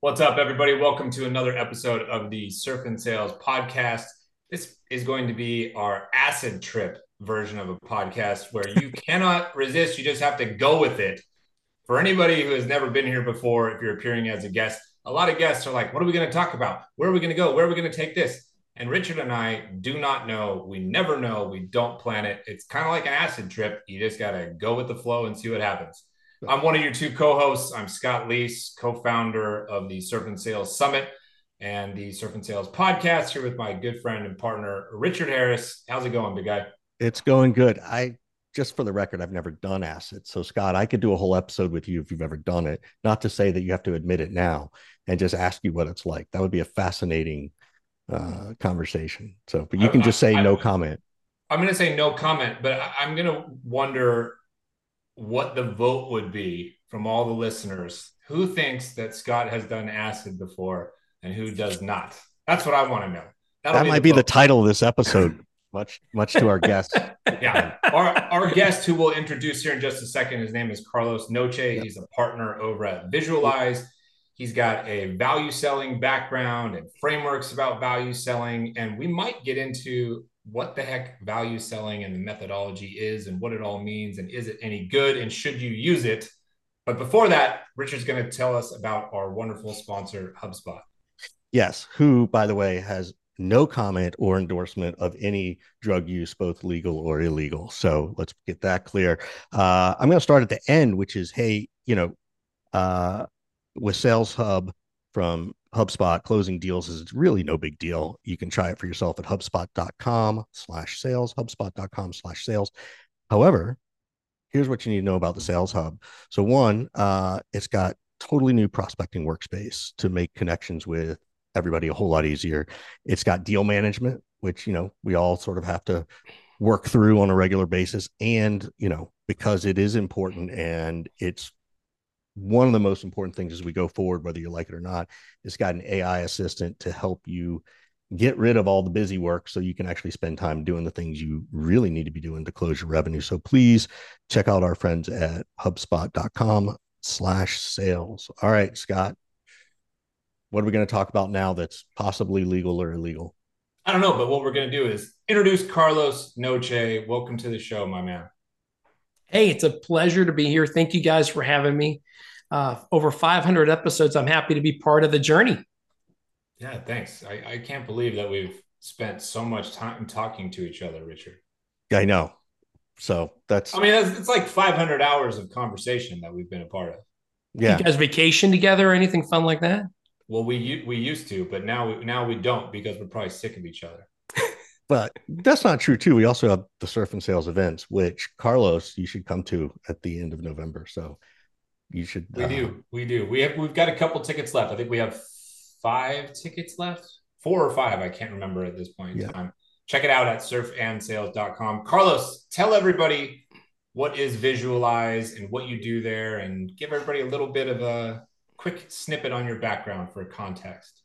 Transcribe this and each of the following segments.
What's up, everybody? Welcome to another episode of the Surf and Sales podcast. This is going to be our acid trip version of a podcast where you cannot resist. You just have to go with it. For anybody who has never been here before, if you're appearing as a guest, a lot of guests are like, What are we going to talk about? Where are we going to go? Where are we going to take this? And Richard and I do not know. We never know. We don't plan it. It's kind of like an acid trip. You just got to go with the flow and see what happens. I'm one of your two co-hosts. I'm Scott Leese, co-founder of the Surf and Sales Summit and the Surf and Sales podcast here with my good friend and partner Richard Harris. How's it going, big guy? It's going good. I just for the record, I've never done acid. So Scott, I could do a whole episode with you if you've ever done it. Not to say that you have to admit it now and just ask you what it's like. That would be a fascinating uh, conversation. So, but you can just say I, no comment. I'm going to say no comment, but I'm going to wonder what the vote would be from all the listeners. Who thinks that Scott has done acid before and who does not? That's what I want to know. That'll that be might the be vote. the title of this episode. much, much to our guest. yeah, our our guest, who we'll introduce here in just a second. His name is Carlos Nouche. Yeah. He's a partner over at Visualize. He's got a value selling background and frameworks about value selling, and we might get into what the heck value selling and the methodology is and what it all means and is it any good and should you use it? But before that richard's going to tell us about our wonderful sponsor hubspot. Yes who by the way has no comment or endorsement of any drug use both legal or illegal. So let's get that clear. Uh, i'm going to start at the end which is hey you know uh, with sales hub from HubSpot closing deals is really no big deal. You can try it for yourself at HubSpot.com slash sales, HubSpot.com slash sales. However, here's what you need to know about the Sales Hub. So one, uh, it's got totally new prospecting workspace to make connections with everybody a whole lot easier. It's got deal management, which you know we all sort of have to work through on a regular basis, and you know because it is important and it's one of the most important things as we go forward, whether you like it or not, it's got an AI assistant to help you get rid of all the busy work so you can actually spend time doing the things you really need to be doing to close your revenue. So please check out our friends at hubspot.com slash sales. All right, Scott, what are we going to talk about now that's possibly legal or illegal? I don't know, but what we're going to do is introduce Carlos Nouche. Welcome to the show, my man. Hey, it's a pleasure to be here. Thank you guys for having me uh, over 500 episodes. I'm happy to be part of the journey. Yeah, thanks. I, I can't believe that we've spent so much time talking to each other, Richard. I know. So that's. I mean, it's, it's like 500 hours of conversation that we've been a part of. Yeah. You guys vacation together or anything fun like that? Well, we we used to, but now we now we don't because we're probably sick of each other. But that's not true too. We also have the surf and sales events, which Carlos, you should come to at the end of November. So you should. We uh, do. We do. We have. We've got a couple tickets left. I think we have five tickets left. Four or five. I can't remember at this point in yeah. time. Check it out at surfandsales.com. Carlos, tell everybody what is Visualize and what you do there, and give everybody a little bit of a quick snippet on your background for context.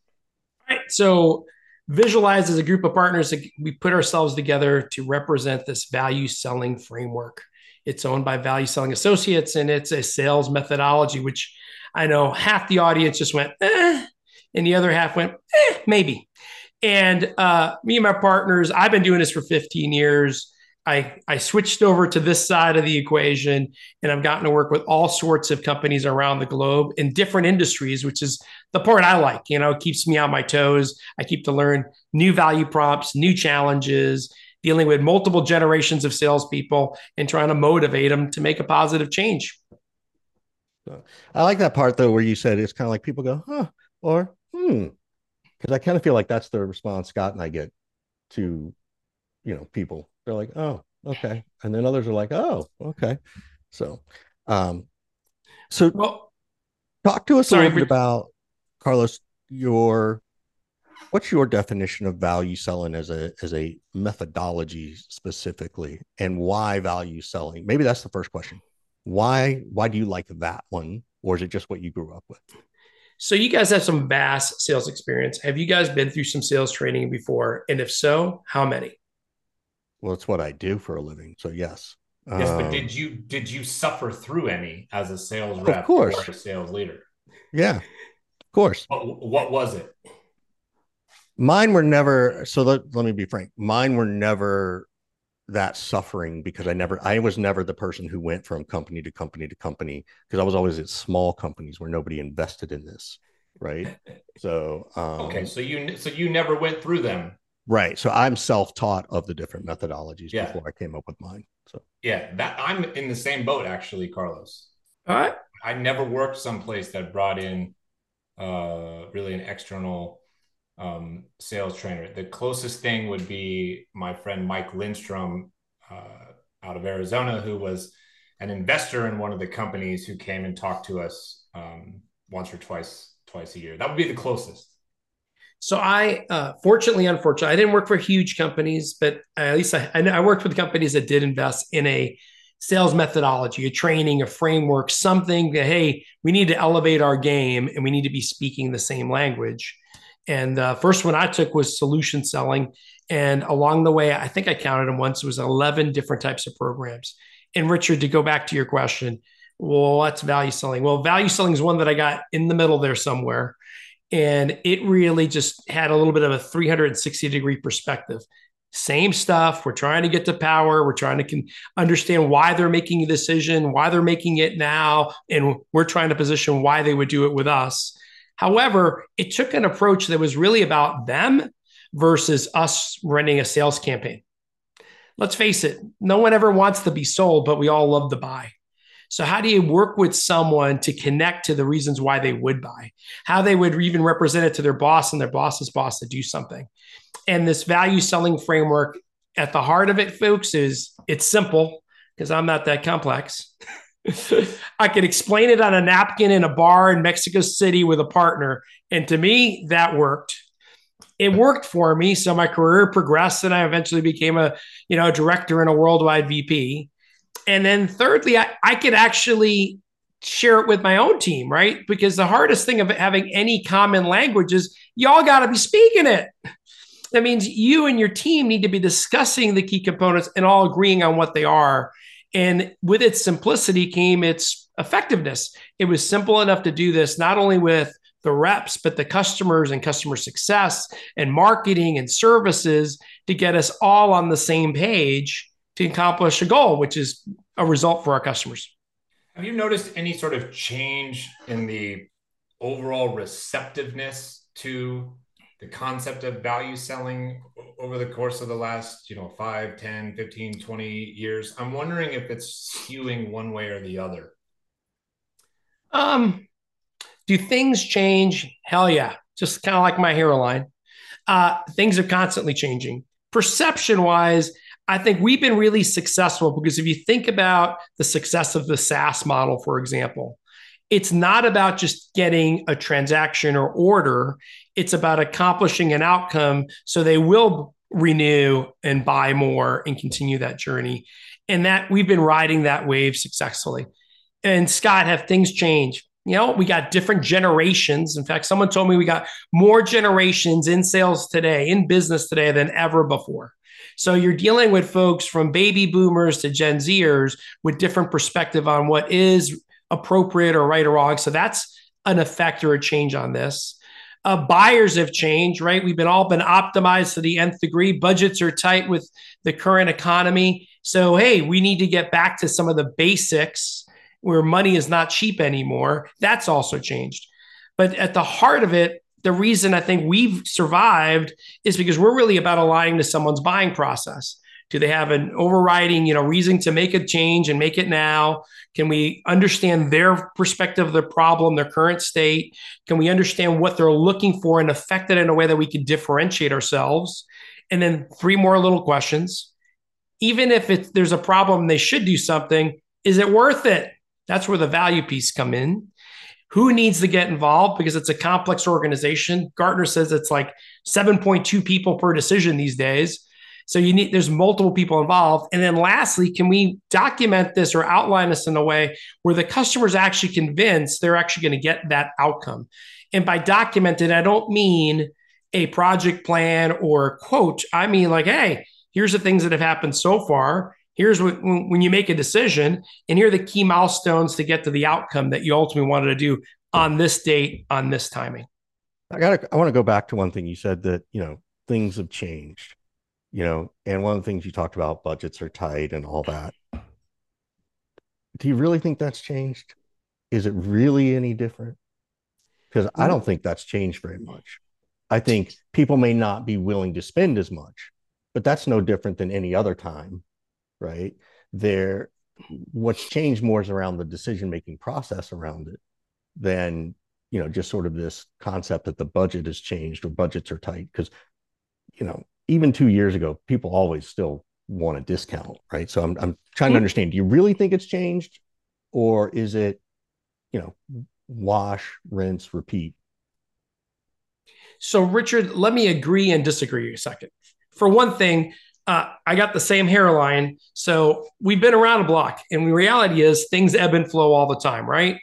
All right. So Visualize as a group of partners we put ourselves together to represent this value selling framework. It's owned by Value Selling Associates, and it's a sales methodology, which I know half the audience just went, eh, and the other half went, eh, maybe. And uh, me and my partners, I've been doing this for 15 years. I, I switched over to this side of the equation and I've gotten to work with all sorts of companies around the globe in different industries, which is the part I like. You know, it keeps me on my toes. I keep to learn new value props, new challenges, dealing with multiple generations of salespeople and trying to motivate them to make a positive change. I like that part though, where you said it's kind of like people go, huh, or hmm, because I kind of feel like that's the response Scott and I get to, you know, people. They're like, oh, okay, and then others are like, oh, okay. So, um, so well, talk to us sorry, a little bit about Carlos your what's your definition of value selling as a as a methodology specifically and why value selling? Maybe that's the first question. Why why do you like that one or is it just what you grew up with? So you guys have some vast sales experience. Have you guys been through some sales training before? And if so how many well it's what i do for a living so yes yes um, but did you did you suffer through any as a sales rep of course. or a sales leader yeah of course. What, what was it? Mine were never. So let, let me be frank. Mine were never that suffering because I never, I was never the person who went from company to company to company because I was always at small companies where nobody invested in this. Right. So, um, okay. So you, so you never went through them. Right. So I'm self-taught of the different methodologies Yeah. before I came up with mine. So Yeah. That I'm in the same boat, actually, Carlos. All right. I never worked someplace that brought in uh, really an external um, sales trainer. The closest thing would be my friend Mike Lindstrom uh, out of Arizona, who was an investor in one of the companies who came and talked to us um, once or twice twice a year. That would be the closest. So I, uh, fortunately, unfortunately, I didn't work for huge companies, but at least I, I worked with companies that did invest in a sales methodology, a training, a framework, something that hey, we need to elevate our game and we need to be speaking the same language. And the first one I took was solution selling, and along the way, I think I counted them once. It was eleven different types of programs. And Richard, to go back to your question, well, what's value selling? Well, value selling is one that I got in the middle there somewhere and it really just had a little bit of a 360 degree perspective. Same stuff. We're trying to get to power. We're trying to understand why they're making a decision why they're making it now and we're trying to position why they would do it with us. However it took an approach that was really about them versus us running a sales campaign. Let's face it no one ever wants to be sold but we all love to buy so, how do you work with someone to connect to the reasons why they would buy? How they would even represent it to their boss and their boss's boss to do something? And this value selling framework at the heart of it, folks, is it's simple because I'm not that complex. I could explain it on a napkin in a bar in Mexico City with a partner. And to me, that worked. It worked for me. So my career progressed and I eventually became a, you know, director and a worldwide VP and then thirdly, I, I could actually share it with my own team, right? Because the hardest thing of having any common language is y'all got to be speaking it. That means you and your team need to be discussing the key components and all agreeing on what they are. And with its simplicity came its effectiveness. It was simple enough to do this not only with the reps, but the customers and customer success and marketing and services to get us all on the same page to accomplish a goal, which is a result for our customers. Have you noticed any sort of change in the overall receptiveness to the concept of value selling over the course of the last, you know, 5, 10, 15, 20 years? I'm wondering if it's skewing one way or the other. Um, do things change? Hell yeah. Just kind of like my hairline. Uh, things are constantly changing. Perception wise, I think we've been really successful because if you think about the success of the SaaS model, for example, it's not about just getting a transaction or order, it's about accomplishing an outcome so they will renew and buy more and continue that journey. And that we've been riding that wave successfully. And Scott, have things changed? You know, we got different generations. In fact, someone told me we got more generations in sales today, in business today than ever before. So you're dealing with folks from baby boomers to Gen Zers with different perspective on what is appropriate or right or wrong. So that's an effect or a change on this. Uh, buyers have changed, right? We've been all been optimized to the nth degree. Budgets are tight with the current economy. So, hey, we need to get back to some of the basics where money is not cheap anymore. That's also changed. But at the heart of it, the reason I think we've survived is because we're really about aligning to someone's buying process. Do they have an overriding, you know, reason to make a change and make it now? Can we understand their perspective of the problem, their current state? Can we understand what they're looking for and affect it in a way that we can differentiate ourselves? And then three more little questions. Even if it's, there's a problem, they should do something. Is it worth it? That's where the value piece come in who needs to get involved because it's a complex organization. Gartner says it's like 7.2 people per decision these days. So you need there's multiple people involved. And then lastly, can we document this or outline this in a way where the customer is actually convinced they're actually going to get that outcome? And by documented, I don't mean a project plan or quote. I mean like, hey, here's the things that have happened so far here's what when you make a decision and here are the key milestones to get to the outcome that you ultimately wanted to do on this date, on this timing. I got I want to go back to one thing you said that, you know, things have changed, you know, and one of the things you talked about budgets are tight and all that. Do you really think that's changed? Is it really any different? Because I don't think that's changed very much. I think people may not be willing to spend as much, but that's no different than any other time, right? There, what's changed more is around the decision making process around it than you know just sort of this concept that the budget has changed or budgets are tight because you know even two years ago people always still want a discount right so i'm, I'm trying to hmm. understand do you really think it's changed or is it you know wash rinse repeat so richard let me agree and disagree a second for one thing uh, I got the same hairline. So we've been around a block. And the reality is things ebb and flow all the time, right?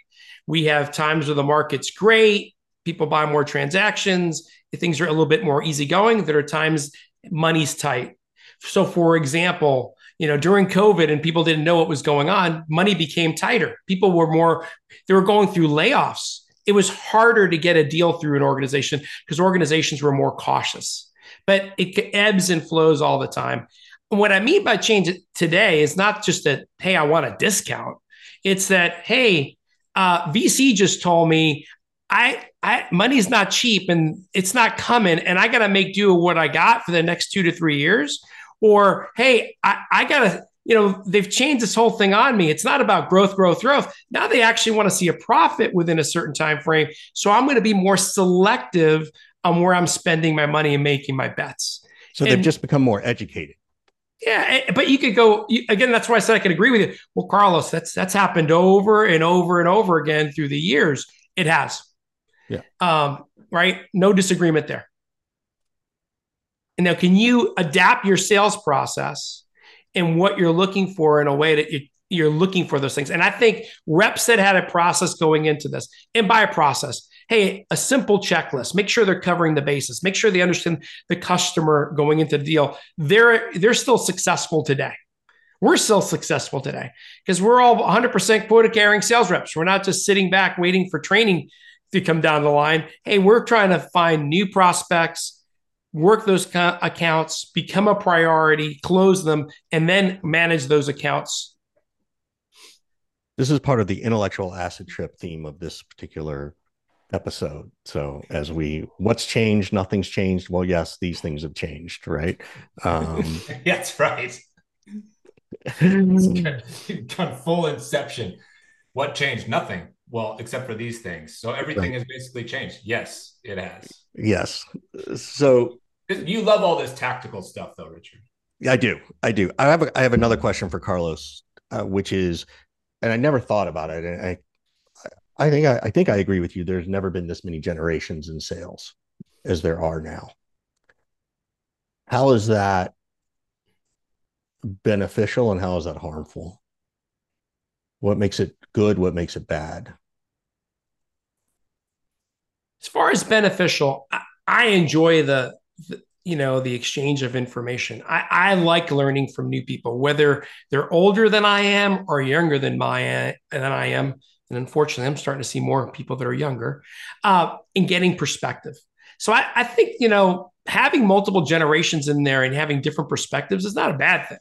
We have times where the market's great, people buy more transactions, things are a little bit more easygoing. There are times money's tight. So, for example, you know, during COVID and people didn't know what was going on, money became tighter. People were more, they were going through layoffs. It was harder to get a deal through an organization because organizations were more cautious. But it ebbs and flows all the time. what I mean by change today is not just that, hey, I want a discount. It's that, hey, uh, VC just told me I, I money's not cheap and it's not coming, and I got to make do with what I got for the next two to three years. Or hey, I, I got to you know they've changed this whole thing on me it's not about growth growth growth now they actually want to see a profit within a certain time frame so i'm going to be more selective on where i'm spending my money and making my bets so they've just become more educated yeah, eh, but you could go again. That's why I said I could agree with you. Well, Carlos, that's that's happened over and over and over again through the years. It has. Yeah. Um, right. No disagreement there. And now, can you adapt your sales process and what you're looking for in a way that you, you're looking for those things? And I think reps that had a process going into this, and by a process, hey, a simple checklist, make sure they're covering the bases, make sure they understand the customer going into the deal. They're they're still successful today. We're still successful today because we're all 100% quota carrying sales reps. We're not just sitting back waiting for training to come down the line. Hey, we're trying to find new prospects, work those accounts, become a priority, close them, and then manage those accounts. This is part of the intellectual asset trip theme of this particular episode. So as we what's changed, nothing's changed. Well, yes, these things have changed, right? Um that's right. done full inception. What changed? Nothing. Well, except for these things. So everything right. has basically changed. Yes, it has. Yes. So you love all this tactical stuff though, Richard. I do. I do. I have a, I have another question for Carlos, uh, which is and I never thought about it. And I I think I, I think I agree with you. There's never been this many generations in sales as there are now. How is that beneficial and how is that harmful? What makes it good? What makes it bad? As far as beneficial, I, I enjoy the, the, you know the exchange of information. I, I like learning from new people, whether they're older than I am or younger than my than I am and unfortunately, I'm starting to see more people that are younger uh, in getting perspective. So I, I think you know having multiple generations in there and having different perspectives is not a bad thing.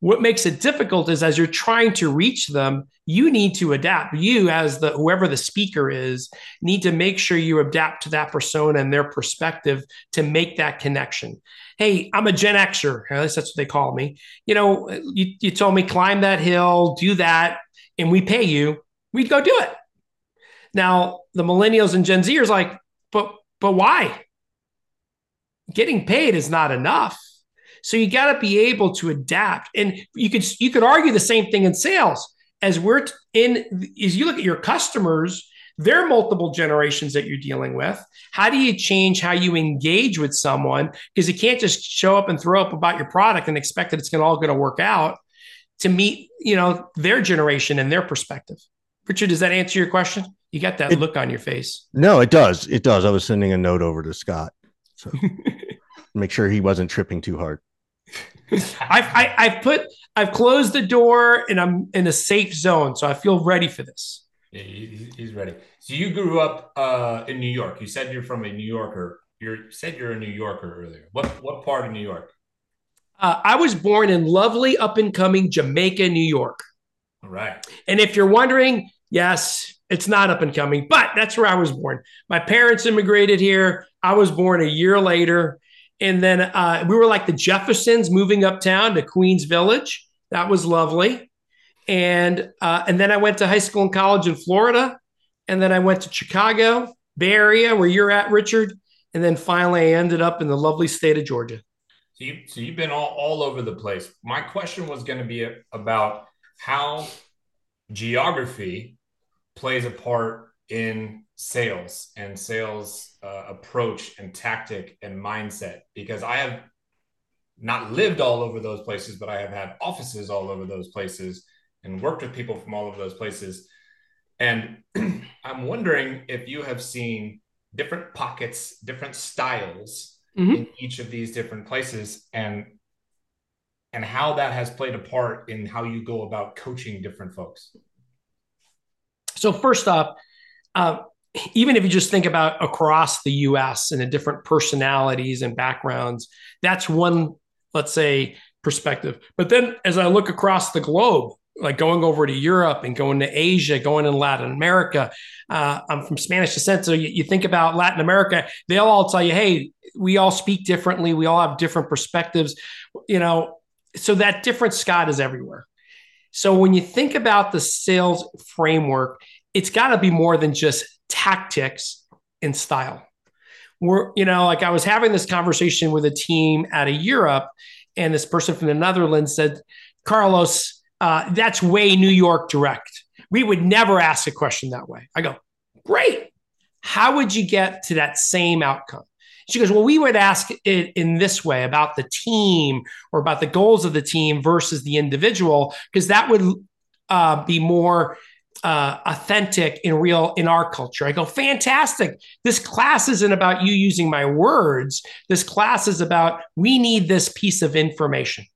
What makes it difficult is as you're trying to reach them, you need to adapt. You, as the whoever the speaker is, need to make sure you adapt to that persona and their perspective to make that connection. Hey, I'm a Gen Xer. At least that's what they call me. You know, you, you told me climb that hill, do that, and we pay you we'd go do it. Now, the millennials and Gen Zers like, but but why? Getting paid is not enough. So you got to be able to adapt. And you could you could argue the same thing in sales. As we're in as you look at your customers, there are multiple generations that you're dealing with. How do you change how you engage with someone? Because you can't just show up and throw up about your product and expect that it's going all going to work out to meet, you know, their generation and their perspective. Richard, does that answer your question? You got that it, look on your face. No, it does. It does. I was sending a note over to Scott. So make sure he wasn't tripping too hard. I've, I, I've put, I've closed the door and I'm in a safe zone. So I feel ready for this. he's ready. So you grew up uh, in New York. You said you're from a New Yorker. You said you're a New Yorker earlier. What what part of New York? Uh, I was born in lovely up and coming Jamaica, New York. Right. And if you're wondering, yes, it's not up and coming, but that's where I was born. My parents immigrated here. I was born a year later. And then uh, we were like the Jeffersons moving uptown to Queens Village. That was lovely. And uh, and then I went to high school and college in Florida. And then I went to Chicago, Bay Area, where you're at, Richard. And then finally I ended up in the lovely state of Georgia. So, you, so you've been all, all over the place. My question was going to be about how geography plays a part in sales and sales uh, approach and tactic and mindset because I have not lived all over those places, but I have had offices all over those places and worked with people from all over those places. And I'm wondering if you have seen different pockets, different styles mm-hmm. in each of these different places and and how that has played a part in how you go about coaching different folks. So first off, uh, even if you just think about across the US and the different personalities and backgrounds, that's one, let's say, perspective. But then as I look across the globe, like going over to Europe and going to Asia, going in Latin America. Uh, I'm from Spanish descent. So you, you, think about Latin America, they'll all tell you, hey, we all speak differently. We all have different perspectives. You know, so that different Scott is everywhere. So when you think about the sales framework, it's got to be more than just tactics and style. We're, you know, like I was having this conversation with a team out of Europe, and this person from the Netherlands said, Carlos, uh, that's way New York direct. We would never ask a question that way. I go, great. How would you get to that same outcome? She goes, Well, we would ask it in this way about the team or about the goals of the team versus the individual, because that would uh, be more uh, authentic and real in our culture. I go, fantastic. This class isn't about you using my words. This class is about we need this piece of information.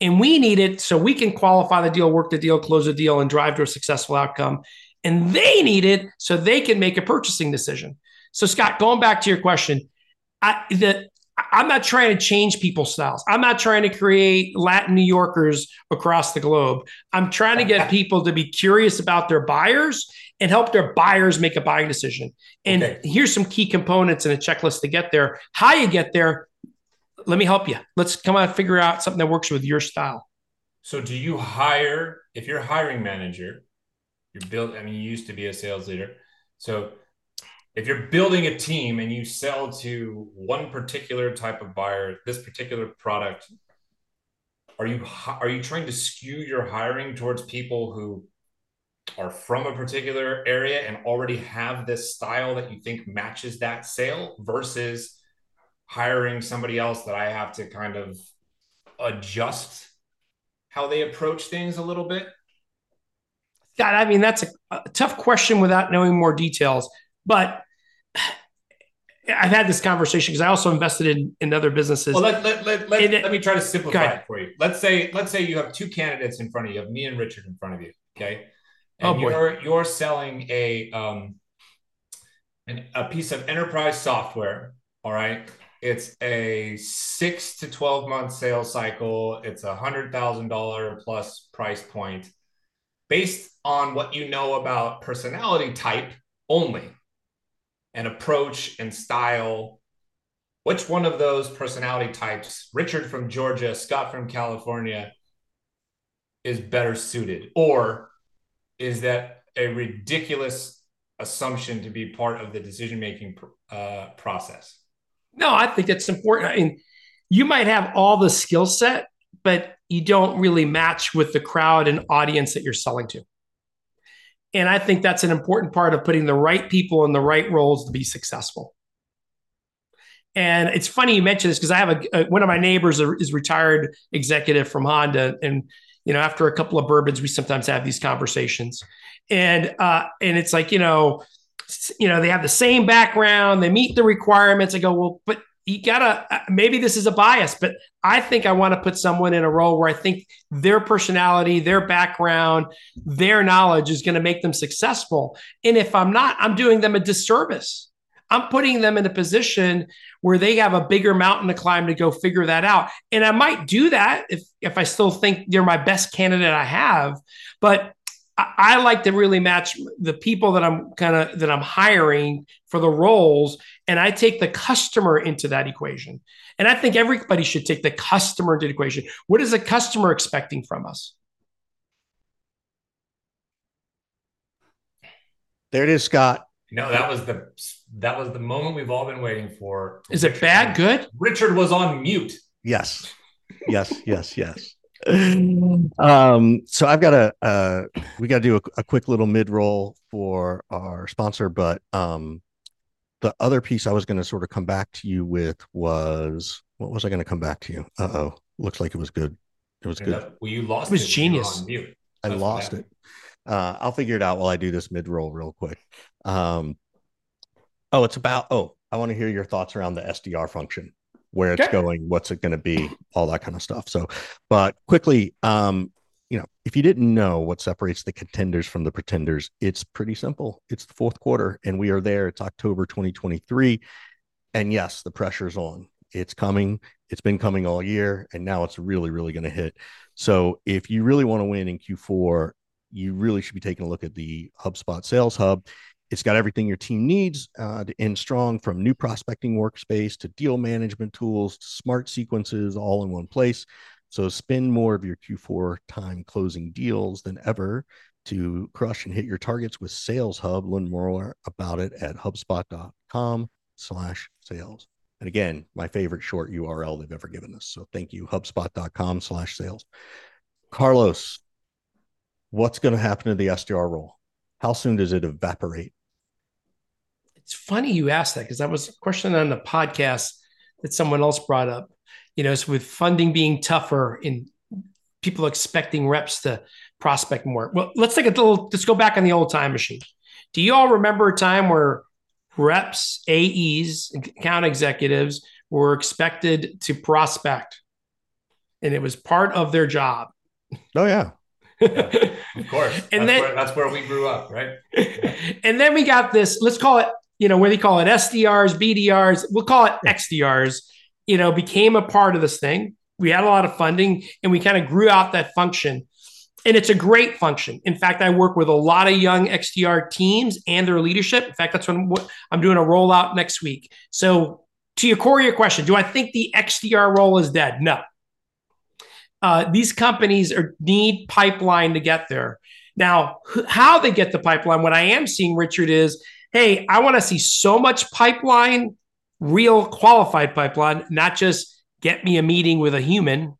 And we need it so we can qualify the deal, work the deal, close the deal, and drive to a successful outcome. And they need it so they can make a purchasing decision. So, Scott, going back to your question, I, the, I'm not trying to change people's styles. I'm not trying to create Latin New Yorkers across the globe. I'm trying to get people to be curious about their buyers and help their buyers make a buying decision. And okay. here's some key components and a checklist to get there. How you get there, let me help you. Let's come out and figure out something that works with your style. So, do you hire, if you're a hiring manager, you're built, I mean, you used to be a sales leader. So, if you're building a team and you sell to one particular type of buyer this particular product are you are you trying to skew your hiring towards people who are from a particular area and already have this style that you think matches that sale versus hiring somebody else that I have to kind of adjust how they approach things a little bit? God, I mean, that's a, a tough question without knowing more details. But I've had this conversation because I also invested in, in other businesses. Well, let, let, let, let, let me try to simplify it for you. Let's say let's say you have two candidates in front of you. You have me and Richard in front of you. Okay. And oh, you're you're selling a um an, a piece of enterprise software. All right. It's a six to 12 month sales cycle. It's a hundred thousand dollar plus price point based on what you know about personality type only and approach and style. Which one of those personality types? Richard from georgia scott from california is better suited or is that a ridiculous assumption to be part of the decision making uh, process? No i think it's important. I mean you might have all the skill set but you don't really match with the crowd and audience that you're selling to and I think that's an important part of putting the right people in the right roles to be successful. And it's funny you mentioned this because I have a, a, one of my neighbors is retired executive from Honda, and you know after a couple of bourbons, we sometimes have these conversations, and uh, and it's like you know, you know they have the same background, they meet the requirements. I go well, but you gotta uh, maybe this is a bias, but I think I want to put someone in a role where I think their personality, their background, their knowledge is going to make them successful. And if I'm not, I'm doing them a disservice. I'm putting them in a position where they have a bigger mountain to climb to go figure that out. And I might do that if if I still think they're my best candidate I have. But I, like to really match the people that I'm kind of that I'm hiring for the roles, and I take the customer into that equation. And I think everybody should take the customer into the equation. What is the customer expecting from us? There it is, Scott. No, that was the that was the moment we've all been waiting for. Is it bad? Good. Richard was on mute. Yes, yes, yes, yes. um, so I've got a uh, we got to do a, a, quick little mid roll for our sponsor, but um, the other piece I was going to sort of come back to you with was what was I going to come back to you? Uh oh, looks like it was good. It was good. well, you lost. It was it genius. I lost it. Uh, I'll figure it out while I do this mid roll real quick. Um, oh, it's about. Oh, I want to hear your thoughts around the SDR function where it's going, what's it going to be, all that kind of stuff. So, but quickly, um, you know, if you didn't know what separates the contenders from the pretenders, it's pretty simple. It's the fourth quarter, and we are there. It's October 2023. And yes, the pressure's on. It's coming. It's been coming all year, and now it's really, really going to hit. So, if you really want to win in Q4, you really should be taking a look at the HubSpot Sales Hub. It's got everything your team needs uh, to end strong from new prospecting workspace to deal management tools to smart sequences all in one place. So spend more of your Q4 time closing deals than ever to crush and hit your targets with Sales Hub. Learn more about it at hubspot.com slash sales. And again, my favorite short URL they've ever given us. So thank you, hubspot.com slash sales. Carlos, what's going to happen to the SDR role? How soon does it evaporate? it's funny you asked that because that was a question on the podcast that someone else brought up. You know, so with funding being tougher and people expecting reps to prospect more. Well, let's take a little, let's go back on the old time machine. Do you all remember a time where reps, AEs, account executives were expected to prospect and it was part of their job? Oh, yeah. yeah of course. and that's then where, that's where we grew up, right? Yeah. And then we got this, let's call it you know, what do you call it SDRs, BDRs, we'll call it XDRs, you know, became a part of this thing. We had a lot of funding and we kind of grew out that function. And it's a great function. In fact, I work with a lot of young XDR teams and their leadership. In fact, that's when I'm doing a rollout next week. So, to your core your question, do I think the XDR role is dead? No. Uh, these companies are, need pipeline to get there. Now, how they get the pipeline, what I am seeing, Richard, is hey, I want to see so much pipeline, real qualified pipeline, not just get me a meeting with a human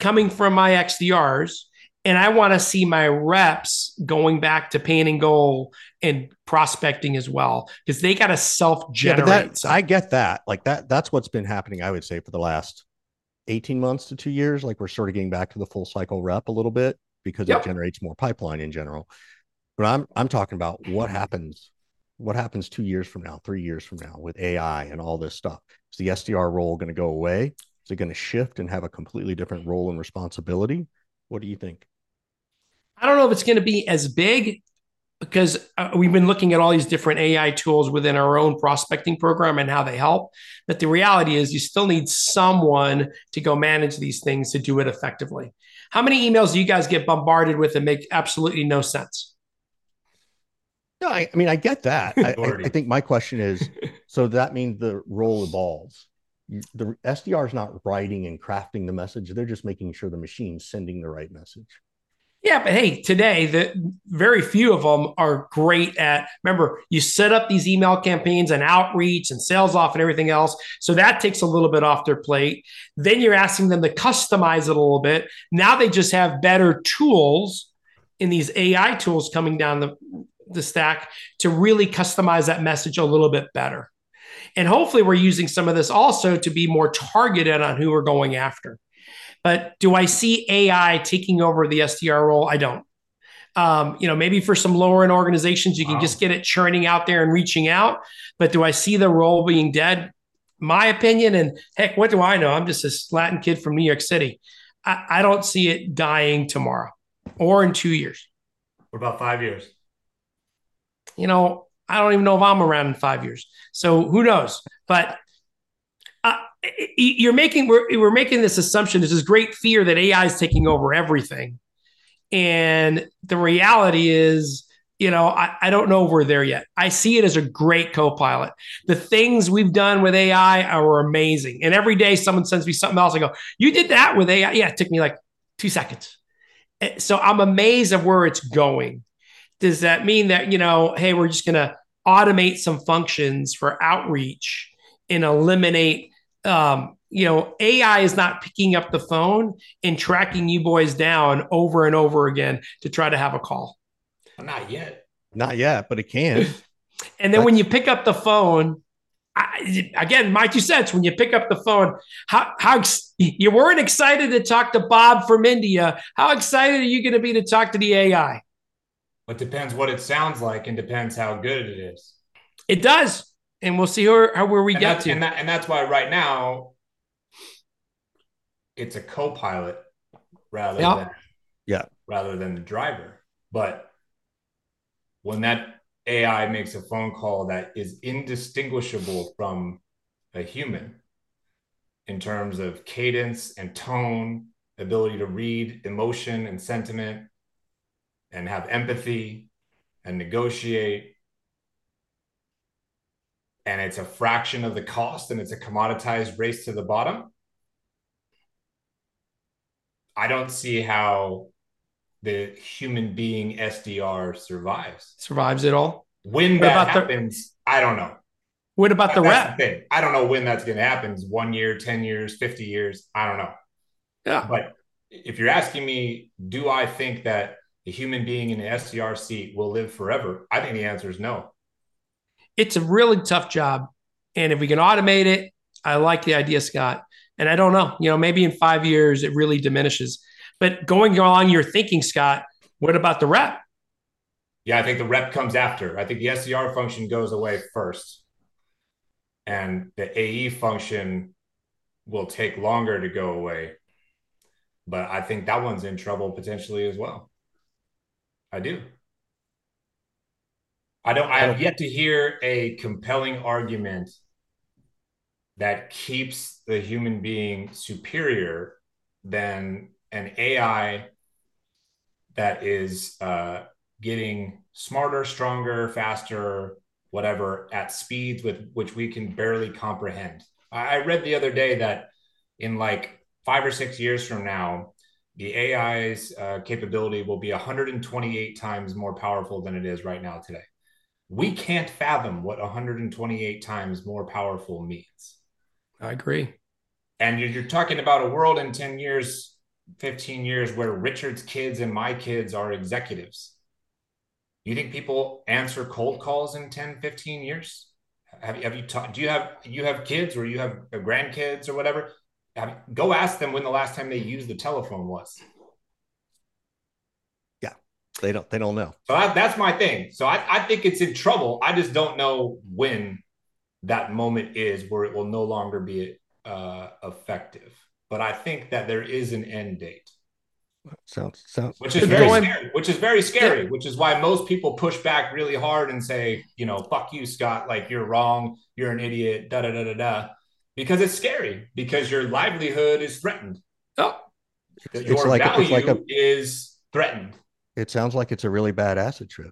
coming from my XDRs. And I want to see my reps going back to pain and goal and prospecting as well because they got to self generate. Yeah, I get that. Like that, that's what's been happening, I would say, for the last 18 months to two years. Like we're sort of getting back to the full cycle rep a little bit because yep. it generates more pipeline in general. But I'm I'm talking about what happens what happens two years from now, three years from now with AI and all this stuff? Is the SDR role going to go away? Is it going to shift and have a completely different role and responsibility? What do you think? I don't know if it's going to be as big because uh, we've been looking at all these different AI tools within our own prospecting program and how they help. But the reality is, you still need someone to go manage these things to do it effectively. How many emails do you guys get bombarded with that make absolutely no sense? No, I, I mean I get that. I, I, I, think my question is, so that means the role evolves. The SDR is not writing and crafting the message; they're just making sure the machine's sending the right message. Yeah, but hey, today the very few of them are great at. Remember, you set up these email campaigns and outreach and Salesloft and everything else, so that takes a little bit off their plate. Then you're asking them to customize it a little bit. Now they just have better tools in these AI tools coming down the the stack to really customize that message a little bit better. And hopefully, we're using some of this also to be more targeted on who we're going after. But do I see AI taking over the SDR role? I don't. Um, you know, maybe for some lower end organizations, you can wow. just get it churning out there and reaching out. But do I see the role being dead? my opinion, and heck, what do I know? I'm just a Latin kid from New York City. I, I don't see it dying tomorrow or in two years. What about five years? You know, I don't even know if I'm around in five years. So who knows? But uh, you're making we're, we're making this assumption. There's this great fear that AI is taking over everything, and the reality is, you know, I, I don't know if we're there yet. I see it as a great co-pilot. The things we've done with AI are amazing, and every day someone sends me something else. I go, "You did that with AI? Yeah, it took me like two seconds." Eh, so I'm amazed of where it's going. Does that mean that you know, hey, we're just gonna automate some functions for outreach and eliminate um, you know ai is not picking up the phone and tracking you boys down over and over again to try to have a call? Not yet. Not yet but it can. And then That's... when you pick up the phone I, again my two cents when you pick up the phone how, how you weren't excited to talk to bob from india. How excited are you going to be to talk to the ai it depends what it sounds like and depends how good it is. It does. And we'll see where, how, where we and get to. And, that, and that's why right now it's a co-pilot rather yeah. than yeah rather than the driver. But when that AI makes a phone call that is indistinguishable from a human in terms of cadence and tone, ability to read emotion and sentiment, and have empathy and negotiate. And it's a fraction of the cost and it's a commoditized race to the bottom. I don't see how the human being sdr survives. Survives it all? When that happens the, i don't know. What about the rep the i don't know when that's going to happen one year 10 years 50 years. I don't know. Yeah. But if you're asking me do i think that a human being in an SDR seat will live forever? I think the answer is no. It's a really tough job. And if we can automate it, I like the idea, Scott. And I don't know, you know, maybe in five years it really diminishes. But going along your thinking, Scott, what about the rep? Yeah, I think the rep comes after. I think the SDR function goes away first. And the AE function will take longer to go away. But I think that one's in trouble potentially as well. I do. I don't. I have yet to hear a compelling argument that keeps the human being superior than an AI that is uh, getting smarter, stronger, faster, whatever, at speeds with which we can barely comprehend. I read the other day that in like five or six years from now, the AI's uh, capability will be 128 times more powerful than it is right now today. We can't fathom what 128 times more powerful means. I agree. And you're, you're talking about a world in 10 years, 15 years where Richard's kids and my kids are executives. You think people answer cold calls in 10, 15 years? Have, have you talked? Do you have you have kids or you have grandkids or whatever? Go ask them when the last time they used the telephone was. Yeah, they don't. They don't know. So I, that's my thing. So I, I think it's in trouble. I just don't know when that moment is where it will no longer be uh, effective. But I think that there is an end date. Sounds sounds which is very going, scary, which is very scary, yeah. which is why most people push back really hard and say, you know, fuck you, Scott, like you're wrong, you're an idiot, da da da da da because it's scary because your livelihood is threatened. Oh, your it's like, value it's like a, is threatened. It sounds like it's a really bad acid trip.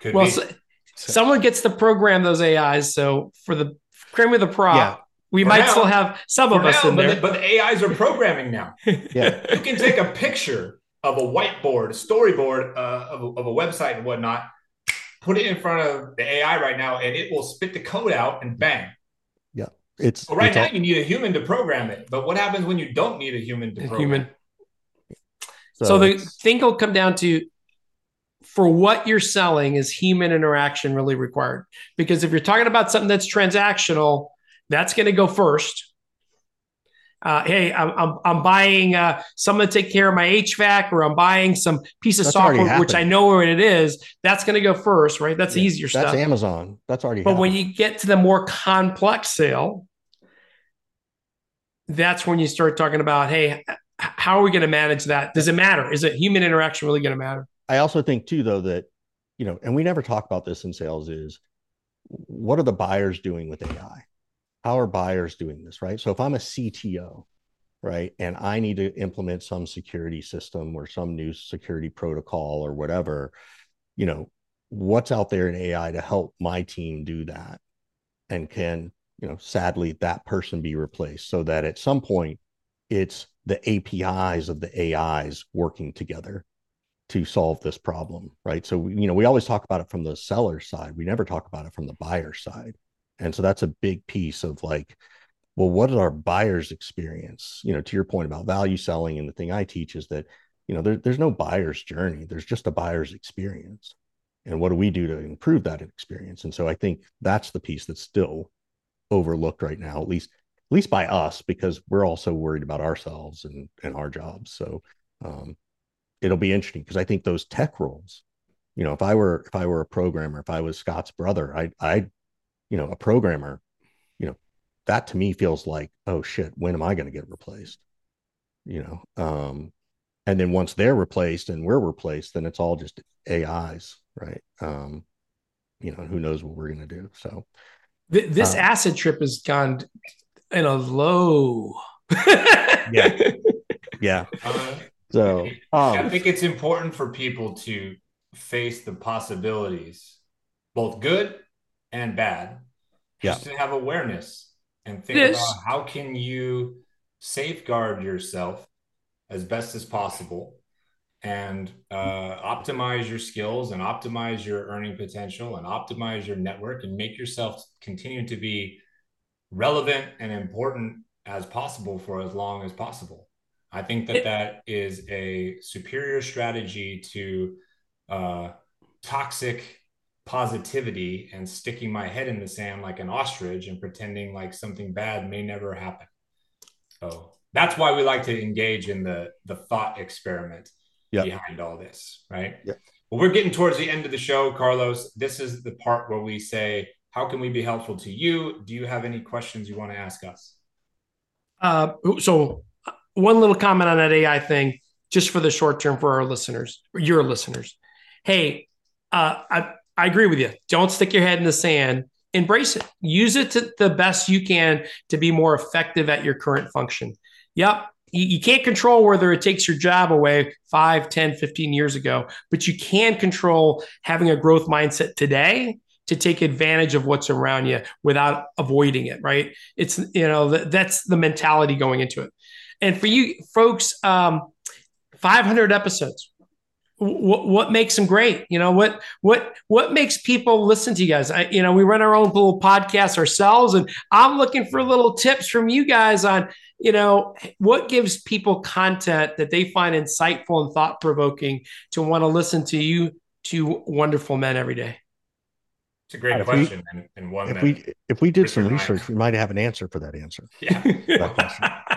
Could well, so, someone gets to program those AIs. So for the cream of the prop, yeah. we for might now, still have some of us now, in but there. The, but the AIs are programming now. yeah, you can take a picture of a whiteboard, a storyboard uh, of, a, of a website and whatnot, put it in front of the AI right now, and it will spit the code out and bang it's well, right it's now all, you need a human to program it, but what happens when you don't need a human to program? Human. So, so the thing will come down to for what you're selling is human interaction really required? Because if you're talking about something that's transactional, that's going to go first. Uh, hey, I'm, I'm, I'm buying uh, someone to take care of my HVAC, or I'm buying some piece of that's software which I know where it is. That's going to go first, right? That's yeah, easier that's stuff. That's Amazon. That's already. But happened. when you get to the more complex sale, that's when you start talking about, hey, how are we going to manage that? Does it matter? Is it human interaction really going to matter? I also think too, though, that you know, and we never talk about this in sales is what are the buyers doing with AI? How are buyers doing this, right? So if I'm a CTO, right, and I need to implement some security system or some new security protocol or whatever, you know, what's out there in AI to help my team do that? And can, you know, sadly, that person be replaced so that at some point it's the APIs of the AIs working together to solve this problem, right? So, you know, we always talk about it from the seller side. We never talk about it from the buyer side. And so that's a big piece of like, well, what is our buyer's experience? You know, to your point about value selling, and the thing I teach is that, you know, there, there's no buyer's journey, there's just a buyer's experience. And what do we do to improve that experience? And so I think that's the piece that's still overlooked right now, at least at least by us, because we're also worried about ourselves and and our jobs. So um, it'll be interesting because I think those tech roles, you know, if I were if I were a programmer, if I was Scott's brother, I I, you know, a programmer, you know, that to me feels like, oh shit, when am I going to get replaced? You know, um, and then once they're replaced and we're replaced, then it's all just AIs, right? Um, you know, who knows what we're going to do? So this uh, acid trip has gone in a low. yeah, yeah. Uh, so um, I think it's important for people to face the possibilities, both good and bad, just to have awareness and think this. about how can you safeguard yourself as best as possible and uh, optimize your skills and optimize your earning potential and optimize your network and make yourself continue to be relevant and important as possible for as long as possible. I think that it, that is a superior strategy to uh, toxic positivity and sticking my head in the sand like an ostrich and pretending like something bad may never happen. So that's why we like to engage in the the thought experiment yep. behind all this, right? Yeah. Well, we're getting towards the end of the show, Carlos. This is the part where we say, "How can we be helpful to you?" Do you have any questions you want to ask us? Uh, so one little comment on that AI thing, just for the short term for our listeners, your listeners. Hey, uh, I, I agree with you. Don't stick your head in the sand. Embrace it. Use it to the best you can to be more effective at your current function. Yep. You, can't control whether it takes your job away 5, 10, 15 years ago, but you can control having a growth mindset today to take advantage of what's around you without avoiding it, right? It's, you know, that's the mentality going into it. And for you folks, um, 500 episodes. What, what makes them great? You know what what what makes people listen to you guys? I, you know, we run our own little podcast ourselves, and I'm looking for little tips from you guys on you know what gives people content that they find insightful and thought provoking to want to listen to you two wonderful men every day. It's a great question, we, and, and, one if we if we did some research, we might have an answer for that answer. Yeah.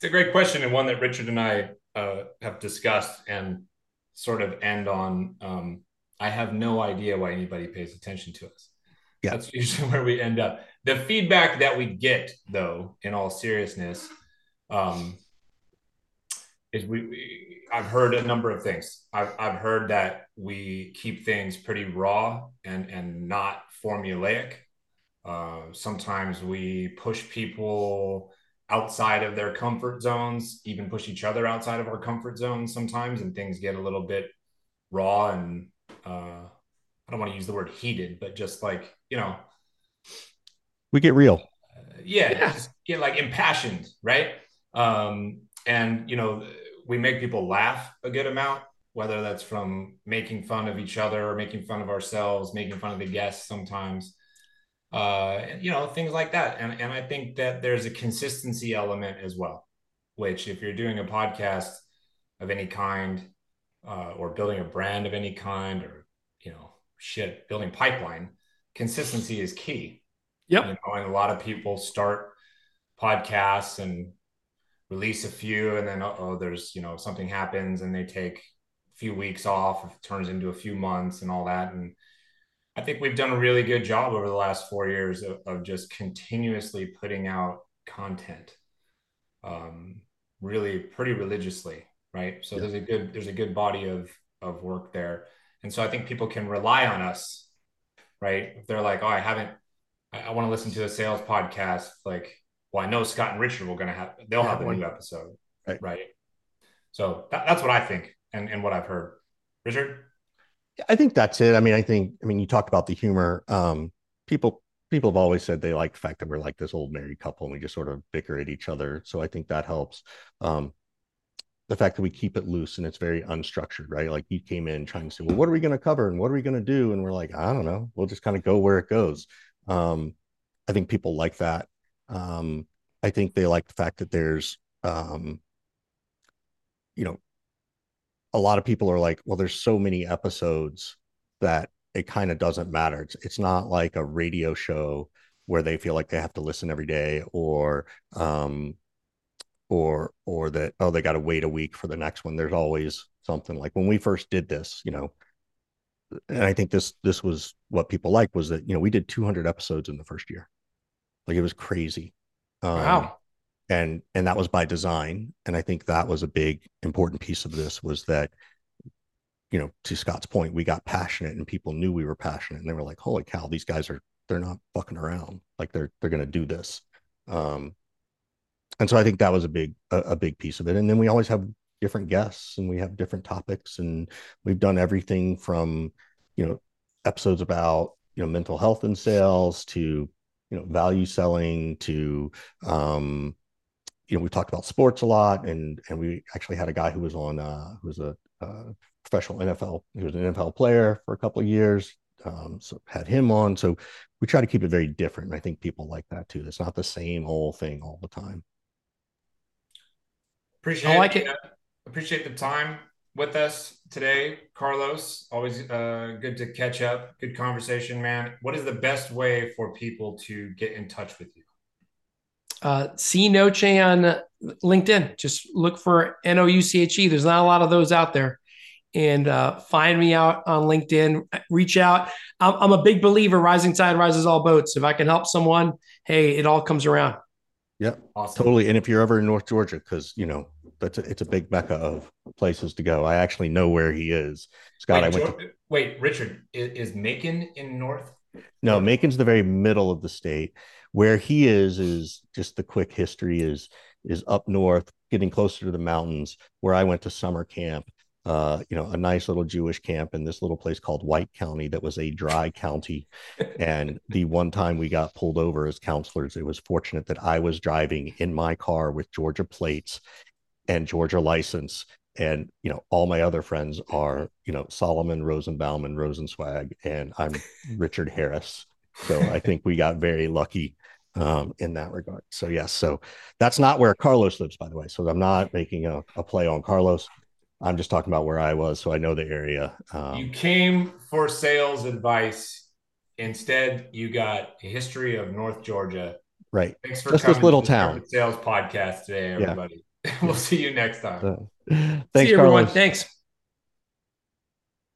It's a great question and one that Richard and I uh, have discussed and sort of end on. Um, I have no idea why anybody pays attention to us. Yeah. That's usually where we end up. The feedback that we get, though, in all seriousness, um, is we, we, I've heard a number of things. I've, I've heard that we keep things pretty raw and and not formulaic. Uh, sometimes we push people outside of their comfort zones, even push each other outside of our comfort zones sometimes, and things get a little bit raw and uh, I don't want to use the word heated, but just like you know, we get real. Uh, yeah, yeah. Just get like impassioned, right? Um, and you know, we make people laugh a good amount, whether that's from making fun of each other or making fun of ourselves, making fun of the guests sometimes uh, you know, things like that. And, and I think that there's a consistency element as well, which if you're doing a podcast of any kind uh, or building a brand of any kind or, you know, shit, building pipeline, consistency is key. Yep. You know, and a lot of people start podcasts and release a few and then, oh, there's, you know, something happens and they take a few weeks off, it turns into a few months and all that. And, I think we've done a really good job over the last four years of, of just continuously putting out content. um, really pretty religiously, right? So yeah. there's a good there's a good body of of work there, and so I think people can rely on us, right? If they're like, oh, I haven't, I, I want to listen to a sales podcast, like, well, I know Scott and Richard will gonna have they'll have a new episode, right? right? So that, that's what I think, and and what I've heard. Richard. I think that's it. I mean, I think, I mean, you talked about the humor. Um, people, people have always said they like the fact that we're like this old married couple and we just sort of bicker at each other. So I think that helps. Um, the fact that we keep it loose and it's very unstructured, right? Like you came in trying to say, well, what are we going to cover and what are we going to do? And we're like, I don't know. We'll just kind of go where it goes. Um, I think people like that. Um, I think they like the fact that there's, um, you know, a lot of people are like, well, there's so many episodes that it kind of doesn't matter. It's it's not like a radio show where they feel like they have to listen every day or um or or that oh they got to wait a week for the next one. There's always something like when we first did this, you know, and I think this this was what people like was that you know we did 200 episodes in the first year, like it was crazy. Um, wow and and that was by design. And i think that was a big important piece of this was that you know to scott's point we got passionate and people knew we were passionate. And they were like holy cow these guys are they're not fucking around. Like they're they're going to do this. Um and so i think that was a big a, a big piece of it. And then we always have different guests and we have different topics and we've done everything from you know episodes about you know mental health and sales to you know value selling to um you know, we talked about sports a lot, and and we actually had a guy who was on uh, who was a, a professional NFL. He was an NFL player for a couple of years. Um, so had him on. So we try to keep it very different. And I think people like that too. It's not the same old thing all the time. Appreciate I like it. Appreciate the time with us today, Carlos. Always uh, good to catch up. Good conversation, man. What is the best way for people to get in touch with you? Uh, C Nouche on LinkedIn. Just look for N O U C H E. There's not a lot of those out there. And uh, find me out on LinkedIn. Reach out. I'm, I'm, a big believer. Rising tide rises all boats. If I can help someone, hey, it all comes around. Yeah, awesome. totally. And if you're ever in North Georgia, because you know that's a, it's a big mecca of places to go. I actually know where he is. Scott, wait, I went. To... Wait, Richard, is, is Macon in North? No, Macon's the very middle of the state. Where he is is just the quick history is is up north, getting closer to the mountains. Where I went to summer camp, uh, you know, a nice little Jewish camp in this little place called White County that was a dry county. and the one time we got pulled over as counselors, it was fortunate that I was driving in my car with Georgia plates and Georgia license. And you know, all my other friends are, you know, Solomon, Rosenbaum, and Rosenswag, and I'm Richard Harris. So I think we got very lucky um, in that regard. So yes, so that's not where Carlos lives, by the way. So I'm not making a, a play on Carlos. I'm just talking about where I was, so I know the area. Um, you came for sales advice. Instead, you got a history of North Georgia. Right. Thanks for just coming this little town sales podcast today, everybody. Yeah. we'll see you next time. Uh, thanks, see you, everyone. Thanks.